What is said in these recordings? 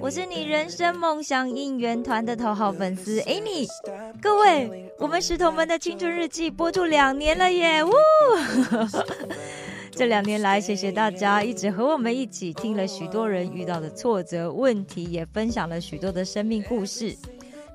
我是你人生梦想应援团的头号粉丝 Annie。各位，我们石头们的青春日记播出两年了耶！呜，这两年来，谢谢大家一直和我们一起听了许多人遇到的挫折、问题，也分享了许多的生命故事。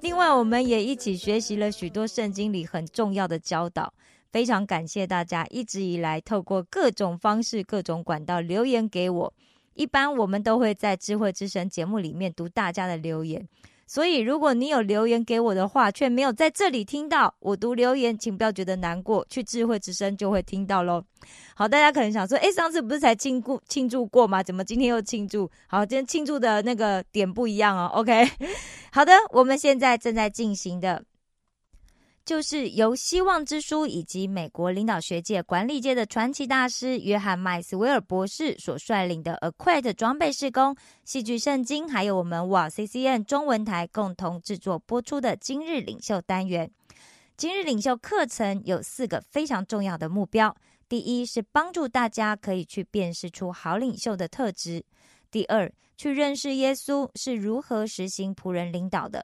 另外，我们也一起学习了许多圣经里很重要的教导。非常感谢大家一直以来透过各种方式、各种管道留言给我。一般我们都会在智慧之声节目里面读大家的留言，所以如果你有留言给我的话，却没有在这里听到我读留言，请不要觉得难过，去智慧之声就会听到喽。好，大家可能想说，诶，上次不是才庆祝庆祝过吗？怎么今天又庆祝？好，今天庆祝的那个点不一样哦。OK，好的，我们现在正在进行的。就是由希望之书以及美国领导学界、管理界的传奇大师约翰麦斯威尔博士所率领的 Acquit 装备施工、戏剧圣经，还有我们哇 CCN 中文台共同制作播出的今日领袖单元。今日领袖课程有四个非常重要的目标：第一是帮助大家可以去辨识出好领袖的特质；第二，去认识耶稣是如何实行仆人领导的；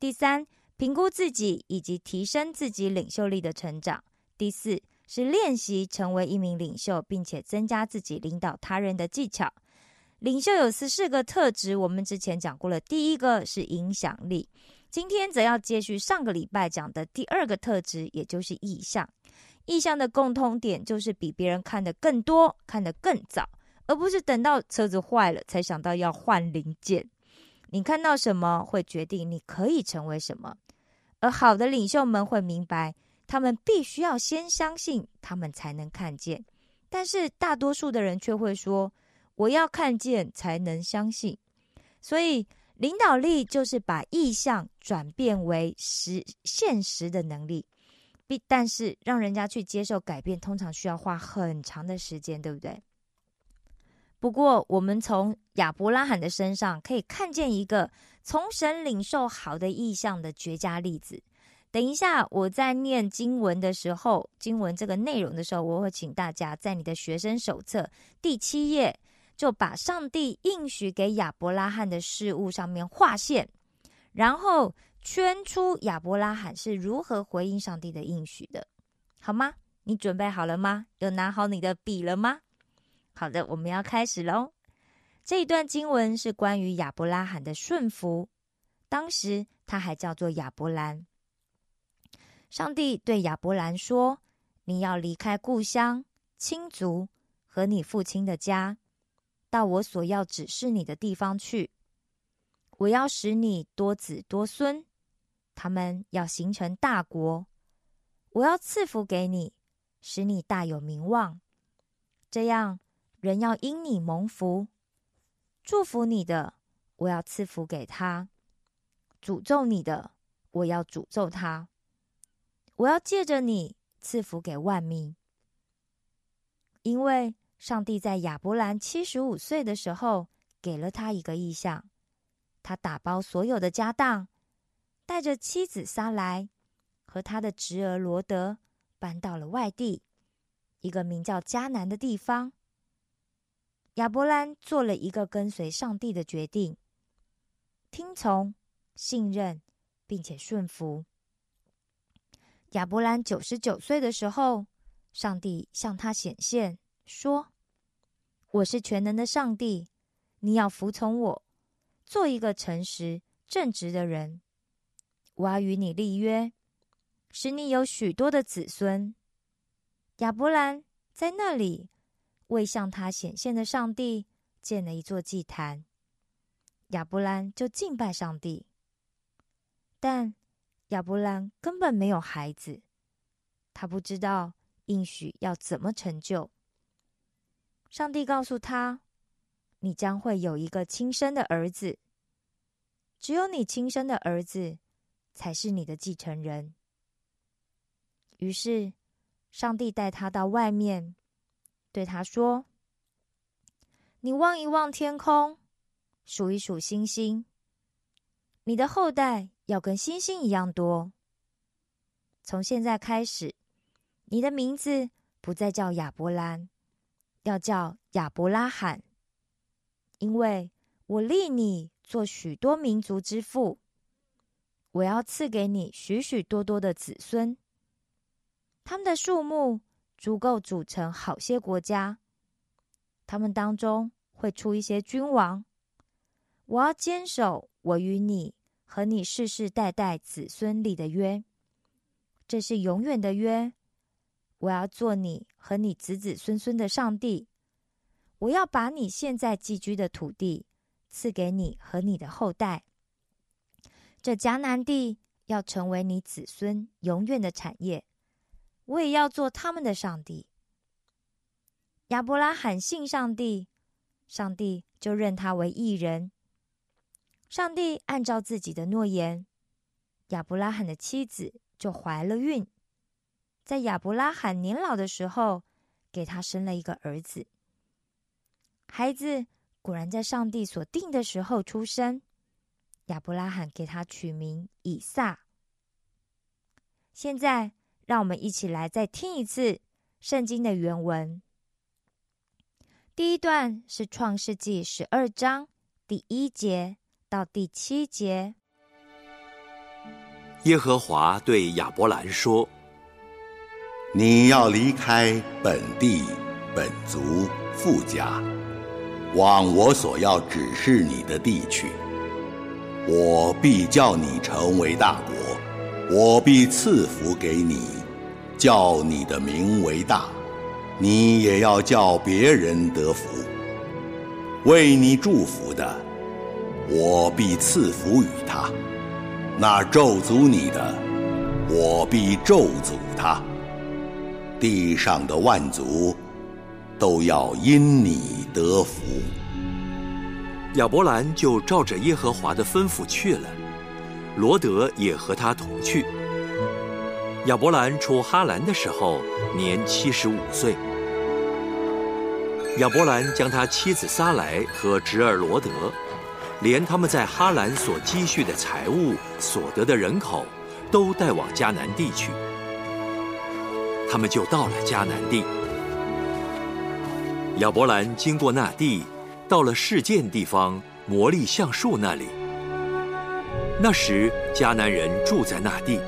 第三。评估自己以及提升自己领袖力的成长。第四是练习成为一名领袖，并且增加自己领导他人的技巧。领袖有十四个特质，我们之前讲过了。第一个是影响力，今天则要接续上个礼拜讲的第二个特质，也就是意向。意向的共通点就是比别人看得更多，看得更早，而不是等到车子坏了才想到要换零件。你看到什么，会决定你可以成为什么。而好的领袖们会明白，他们必须要先相信，他们才能看见。但是大多数的人却会说：“我要看见才能相信。”所以，领导力就是把意向转变为实现实的能力。必但是让人家去接受改变，通常需要花很长的时间，对不对？不过，我们从亚伯拉罕的身上可以看见一个。从神领受好的意象的绝佳例子。等一下，我在念经文的时候，经文这个内容的时候，我会请大家在你的学生手册第七页，就把上帝应许给亚伯拉罕的事物上面划线，然后圈出亚伯拉罕是如何回应上帝的应许的，好吗？你准备好了吗？有拿好你的笔了吗？好的，我们要开始喽。这一段经文是关于亚伯拉罕的顺服。当时他还叫做亚伯兰。上帝对亚伯兰说：“你要离开故乡、亲族和你父亲的家，到我所要指示你的地方去。我要使你多子多孙，他们要形成大国。我要赐福给你，使你大有名望。这样，人要因你蒙福。”祝福你的，我要赐福给他；诅咒你的，我要诅咒他。我要借着你赐福给万民，因为上帝在亚伯兰七十五岁的时候给了他一个意象：他打包所有的家当，带着妻子撒来和他的侄儿罗德搬到了外地，一个名叫迦南的地方。亚伯兰做了一个跟随上帝的决定，听从、信任，并且顺服。亚伯兰九十九岁的时候，上帝向他显现，说：“我是全能的上帝，你要服从我，做一个诚实正直的人。我要与你立约，使你有许多的子孙。”亚伯兰在那里。为向他显现的上帝建了一座祭坛，亚伯兰就敬拜上帝。但亚伯兰根本没有孩子，他不知道应许要怎么成就。上帝告诉他：“你将会有一个亲生的儿子，只有你亲生的儿子才是你的继承人。”于是，上帝带他到外面，对他说：“你望一望天空，数一数星星，你的后代要跟星星一样多。从现在开始，你的名字不再叫亚伯兰，要叫亚伯拉罕，因为我立你做许多民族之父。”我要赐给你许许多多的子孙，他们的数目足够组成好些国家。他们当中会出一些君王。我要坚守我与你和你世世代代子孙立的约，这是永远的约。我要做你和你子子孙孙的上帝。我要把你现在寄居的土地赐给你和你的后代。这迦南地要成为你子孙永远的产业，我也要做他们的上帝。亚伯拉罕信上帝，上帝就认他为义人。上帝按照自己的诺言，亚伯拉罕的妻子就怀了孕，在亚伯拉罕年老的时候，给他生了一个儿子。孩子果然在上帝所定的时候出生。亚伯拉罕给他取名以撒。现在，让我们一起来再听一次圣经的原文。第一段是创世纪十二章第一节到第七节。耶和华对亚伯兰说：“你要离开本地、本族、富家，往我所要指示你的地去。”我必叫你成为大国，我必赐福给你，叫你的名为大，你也要叫别人得福。为你祝福的，我必赐福与他；那咒诅你的，我必咒诅他。地上的万族都要因你得福。亚伯兰就照着耶和华的吩咐去了，罗德也和他同去。亚伯兰出哈兰的时候，年七十五岁。亚伯兰将他妻子撒来和侄儿罗德，连他们在哈兰所积蓄的财物、所得的人口，都带往迦南地去。他们就到了迦南地。亚伯兰经过那地。到了事件地方魔力橡树那里，那时迦南人住在那地。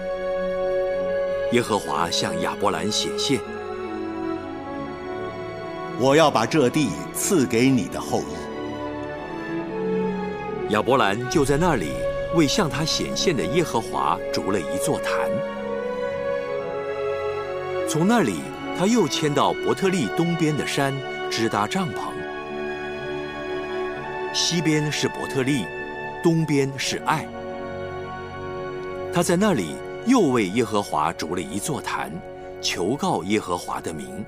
耶和华向亚伯兰显现：“我要把这地赐给你的后裔。”亚伯兰就在那里为向他显现的耶和华筑了一座坛。从那里，他又迁到伯特利东边的山，支搭帐篷。西边是伯特利，东边是爱。他在那里又为耶和华筑了一座坛，求告耶和华的名。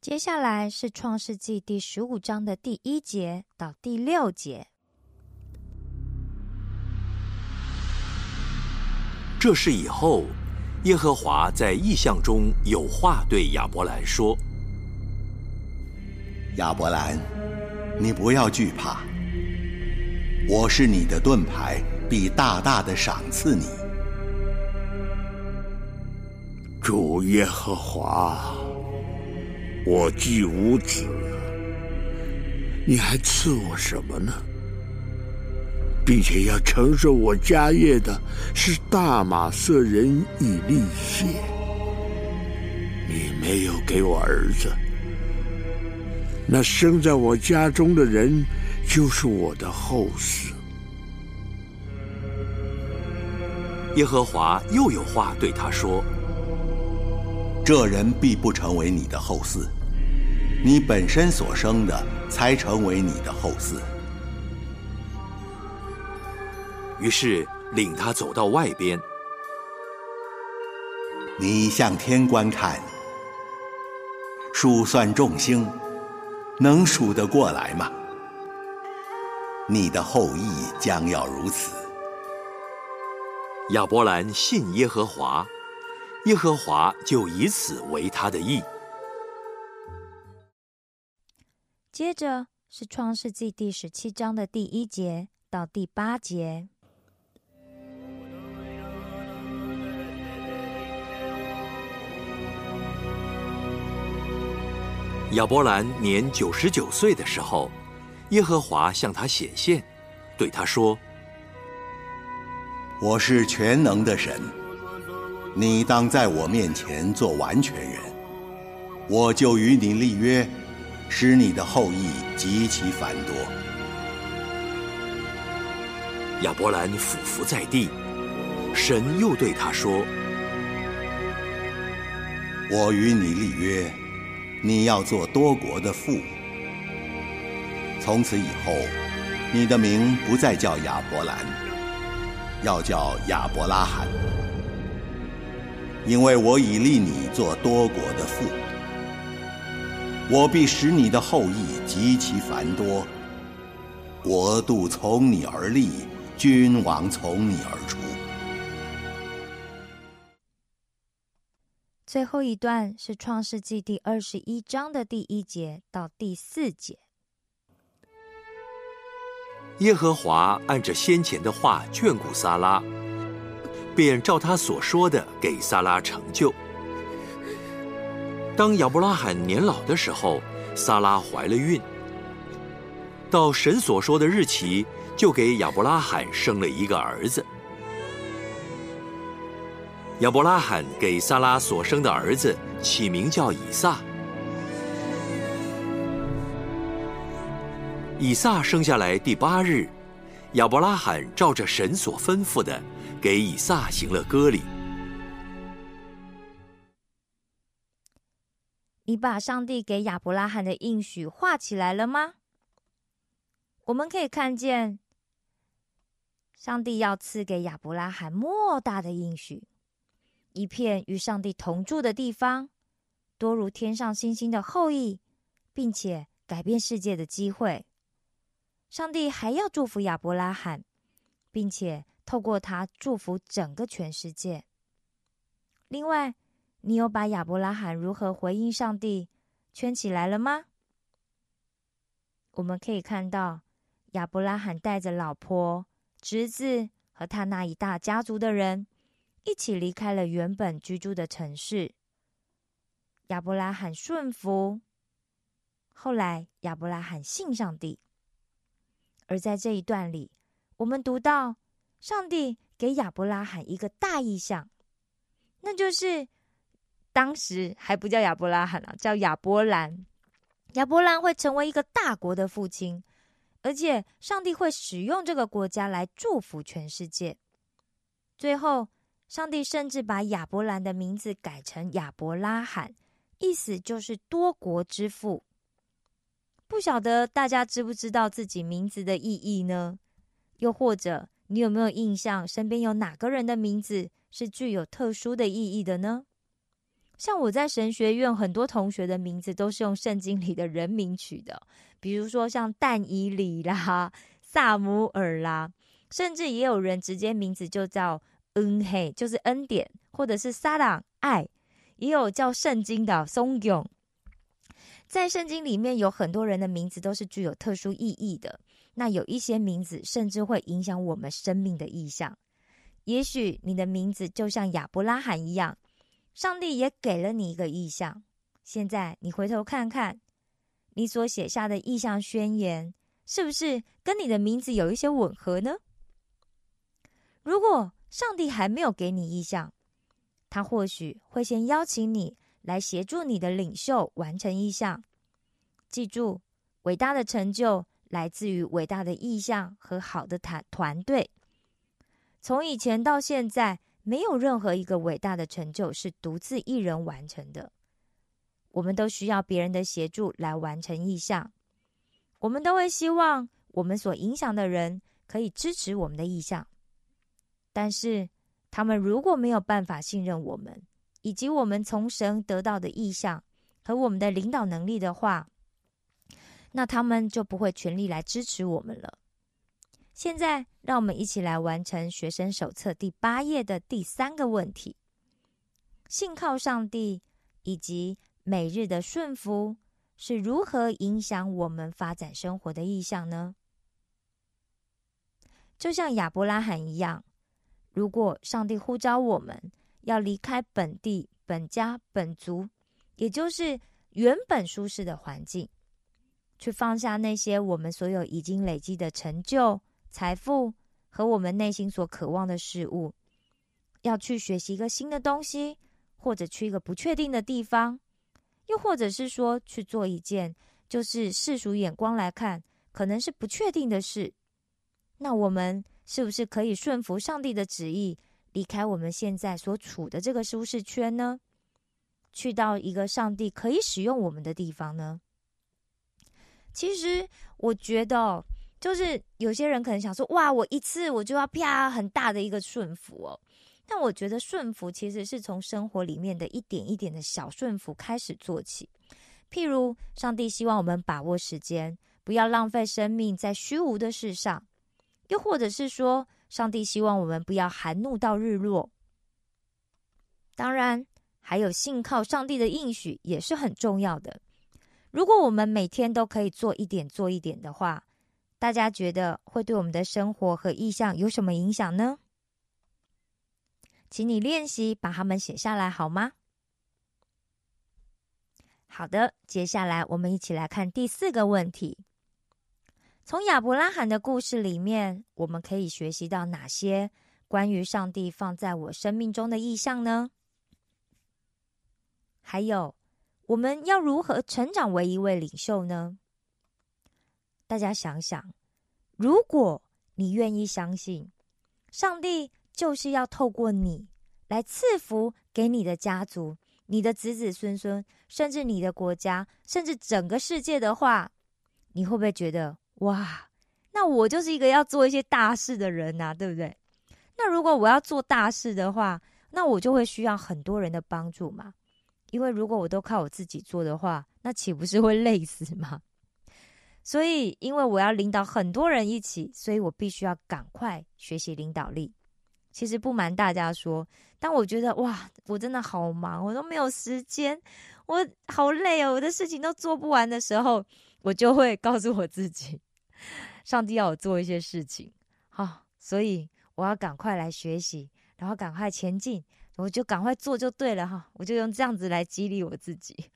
接下来是创世纪第十五章的第一节到第六节。这事以后，耶和华在异象中有话对亚伯兰说：“亚伯兰。”你不要惧怕，我是你的盾牌，必大大的赏赐你。主耶和华，我既无子，你还赐我什么呢？并且要承受我家业的是大马色人以利谢，你没有给我儿子。那生在我家中的人，就是我的后嗣。耶和华又有话对他说：“这人必不成为你的后嗣，你本身所生的才成为你的后嗣。”于是领他走到外边，你向天观看，数算众星。能数得过来吗？你的后裔将要如此。亚伯兰信耶和华，耶和华就以此为他的义。接着是创世纪第十七章的第一节到第八节。亚伯兰年九十九岁的时候，耶和华向他显现，对他说：“我是全能的神，你当在我面前做完全人，我就与你立约，使你的后裔极其繁多。”亚伯兰俯伏在地，神又对他说：“我与你立约。”你要做多国的父，从此以后，你的名不再叫亚伯兰，要叫亚伯拉罕，因为我已立你做多国的父，我必使你的后裔极其繁多，国度从你而立，君王从你而出。最后一段是创世纪第二十一章的第一节到第四节。耶和华按着先前的话眷顾撒拉，便照他所说的给撒拉成就。当亚伯拉罕年老的时候，撒拉怀了孕。到神所说的日期，就给亚伯拉罕生了一个儿子。亚伯拉罕给撒拉所生的儿子起名叫以撒。以撒生下来第八日，亚伯拉罕照着神所吩咐的，给以撒行了割礼。你把上帝给亚伯拉罕的应许画起来了吗？我们可以看见，上帝要赐给亚伯拉罕莫大的应许。一片与上帝同住的地方，多如天上星星的后裔，并且改变世界的机会。上帝还要祝福亚伯拉罕，并且透过他祝福整个全世界。另外，你有把亚伯拉罕如何回应上帝圈起来了吗？我们可以看到，亚伯拉罕带着老婆、侄子和他那一大家族的人。一起离开了原本居住的城市。亚伯拉罕顺服，后来亚伯拉罕信上帝。而在这一段里，我们读到上帝给亚伯拉罕一个大意象，那就是当时还不叫亚伯拉罕啊，叫亚伯兰。亚伯兰会成为一个大国的父亲，而且上帝会使用这个国家来祝福全世界。最后。上帝甚至把亚伯兰的名字改成亚伯拉罕，意思就是多国之父。不晓得大家知不知道自己名字的意义呢？又或者你有没有印象，身边有哪个人的名字是具有特殊的意义的呢？像我在神学院，很多同学的名字都是用圣经里的人名取的，比如说像但以里啦、萨姆尔啦，甚至也有人直接名字就叫。恩嘿，就是恩典，或者是撒朗爱，也有叫圣经的松永。在圣经里面有很多人的名字都是具有特殊意义的。那有一些名字甚至会影响我们生命的意象。也许你的名字就像亚伯拉罕一样，上帝也给了你一个意象。现在你回头看看，你所写下的意象宣言，是不是跟你的名字有一些吻合呢？如果上帝还没有给你意向，他或许会先邀请你来协助你的领袖完成意向。记住，伟大的成就来自于伟大的意向和好的团团队。从以前到现在，没有任何一个伟大的成就是独自一人完成的。我们都需要别人的协助来完成意向。我们都会希望我们所影响的人可以支持我们的意向。但是，他们如果没有办法信任我们，以及我们从神得到的意向和我们的领导能力的话，那他们就不会全力来支持我们了。现在，让我们一起来完成学生手册第八页的第三个问题：信靠上帝以及每日的顺服是如何影响我们发展生活的意向呢？就像亚伯拉罕一样，如果上帝呼召我们要离开本地、本家、本族，也就是原本舒适的环境，去放下那些我们所有已经累积的成就。财富和我们内心所渴望的事物，要去学习一个新的东西，或者去一个不确定的地方，又或者是说去做一件就是世俗眼光来看可能是不确定的事，那我们是不是可以顺服上帝的旨意，离开我们现在所处的这个舒适圈呢？去到一个上帝可以使用我们的地方呢？其实我觉得。就是有些人可能想说，哇，我一次我就要啪很大的一个顺服哦。但我觉得顺服其实是从生活里面的一点一点的小顺服开始做起。譬如，上帝希望我们把握时间，不要浪费生命在虚无的事上；又或者是说，上帝希望我们不要含怒到日落。当然，还有信靠上帝的应许也是很重要的。如果我们每天都可以做一点做一点的话，大家觉得会对我们的生活和意向有什么影响呢？请你练习把它们写下来好吗？好的，接下来我们一起来看第四个问题：从亚伯拉罕的故事里面，我们可以学习到哪些关于上帝放在我生命中的意象呢？还有，我们要如何成长为一位领袖呢？大家想想，如果你愿意相信，上帝就是要透过你来赐福给你的家族、你的子子孙孙，甚至你的国家，甚至整个世界的话，你会不会觉得哇？那我就是一个要做一些大事的人呐，对不对？那如果我要做大事的话，那我就会需要很多人的帮助嘛。因为如果我都靠我自己做的话，那岂不是会累死吗？所以，因为我要领导很多人一起，所以我必须要赶快学习领导力。其实不瞒大家说，当我觉得哇，我真的好忙，我都没有时间，我好累哦，我的事情都做不完的时候，我就会告诉我自己，上帝要我做一些事情，好，所以我要赶快来学习，然后赶快前进，我就赶快做就对了哈，我就用这样子来激励我自己。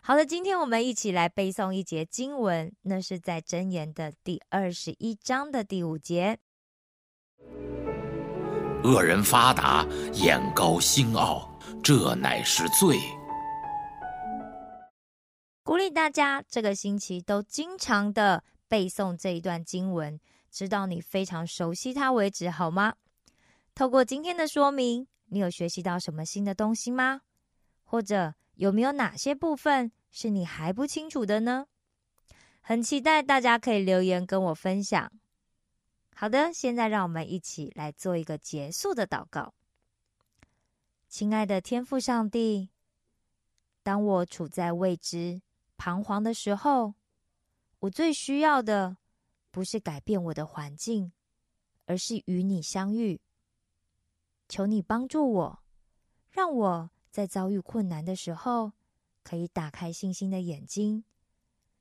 好的，今天我们一起来背诵一节经文，那是在箴言的第二十一章的第五节。恶人发达，眼高心傲，这乃是罪。鼓励大家这个星期都经常的背诵这一段经文，直到你非常熟悉它为止，好吗？透过今天的说明，你有学习到什么新的东西吗？或者？有没有哪些部分是你还不清楚的呢？很期待大家可以留言跟我分享。好的，现在让我们一起来做一个结束的祷告。亲爱的天父上帝，当我处在未知、彷徨的时候，我最需要的不是改变我的环境，而是与你相遇。求你帮助我，让我。在遭遇困难的时候，可以打开信心的眼睛，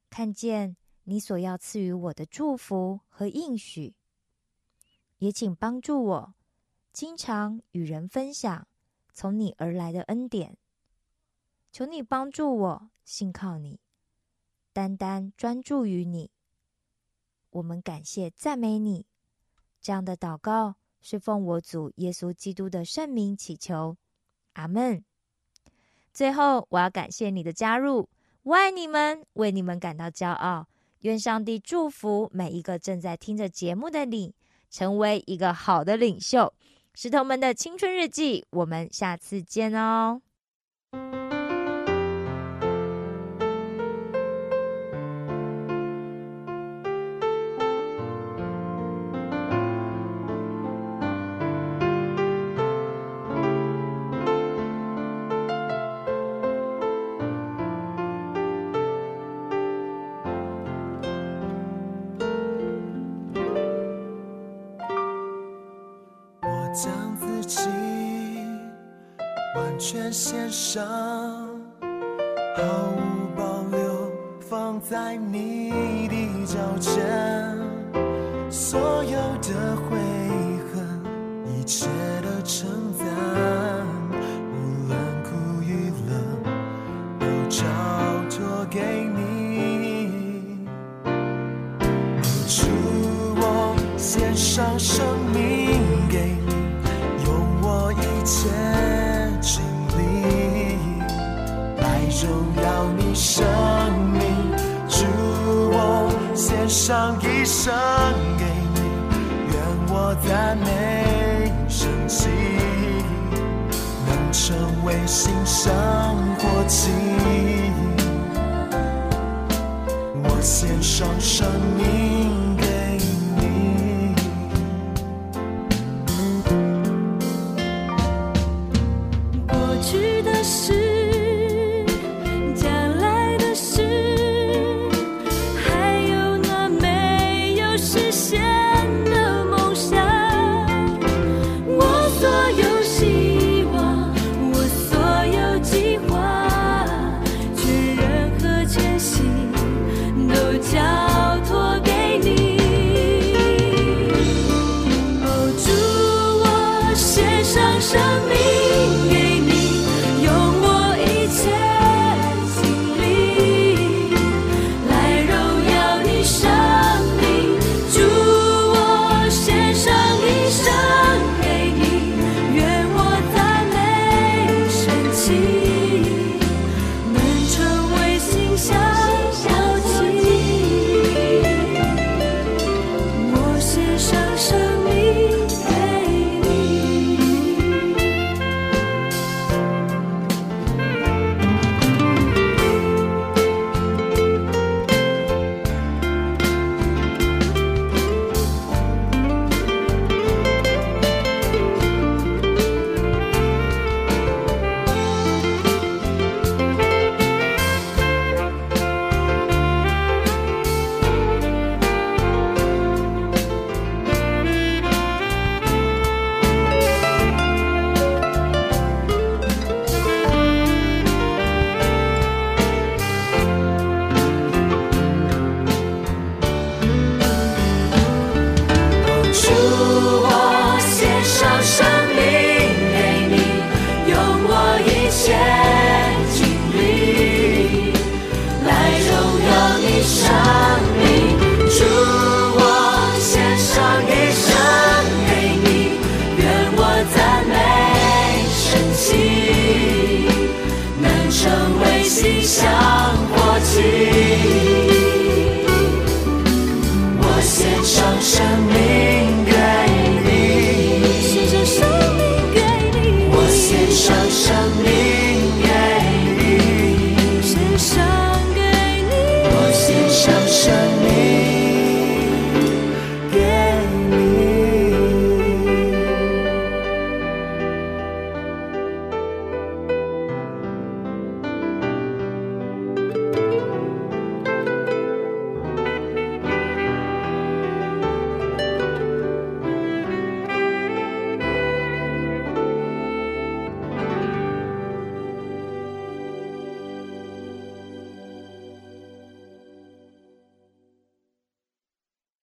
看见你所要赐予我的祝福和应许。也请帮助我，经常与人分享从你而来的恩典。求你帮助我信靠你，单单专注于你。我们感谢赞美你。这样的祷告是奉我主耶稣基督的圣名祈求，阿门。最后，我要感谢你的加入，我爱你们，为你们感到骄傲。愿上帝祝福每一个正在听着节目的你，成为一个好的领袖。石头们的青春日记，我们下次见哦。线上毫无保留放在你的脚尖所有的悔恨一切都承载生命祝我献上一生给你愿我再每生起能成为新生活祭。我献上生命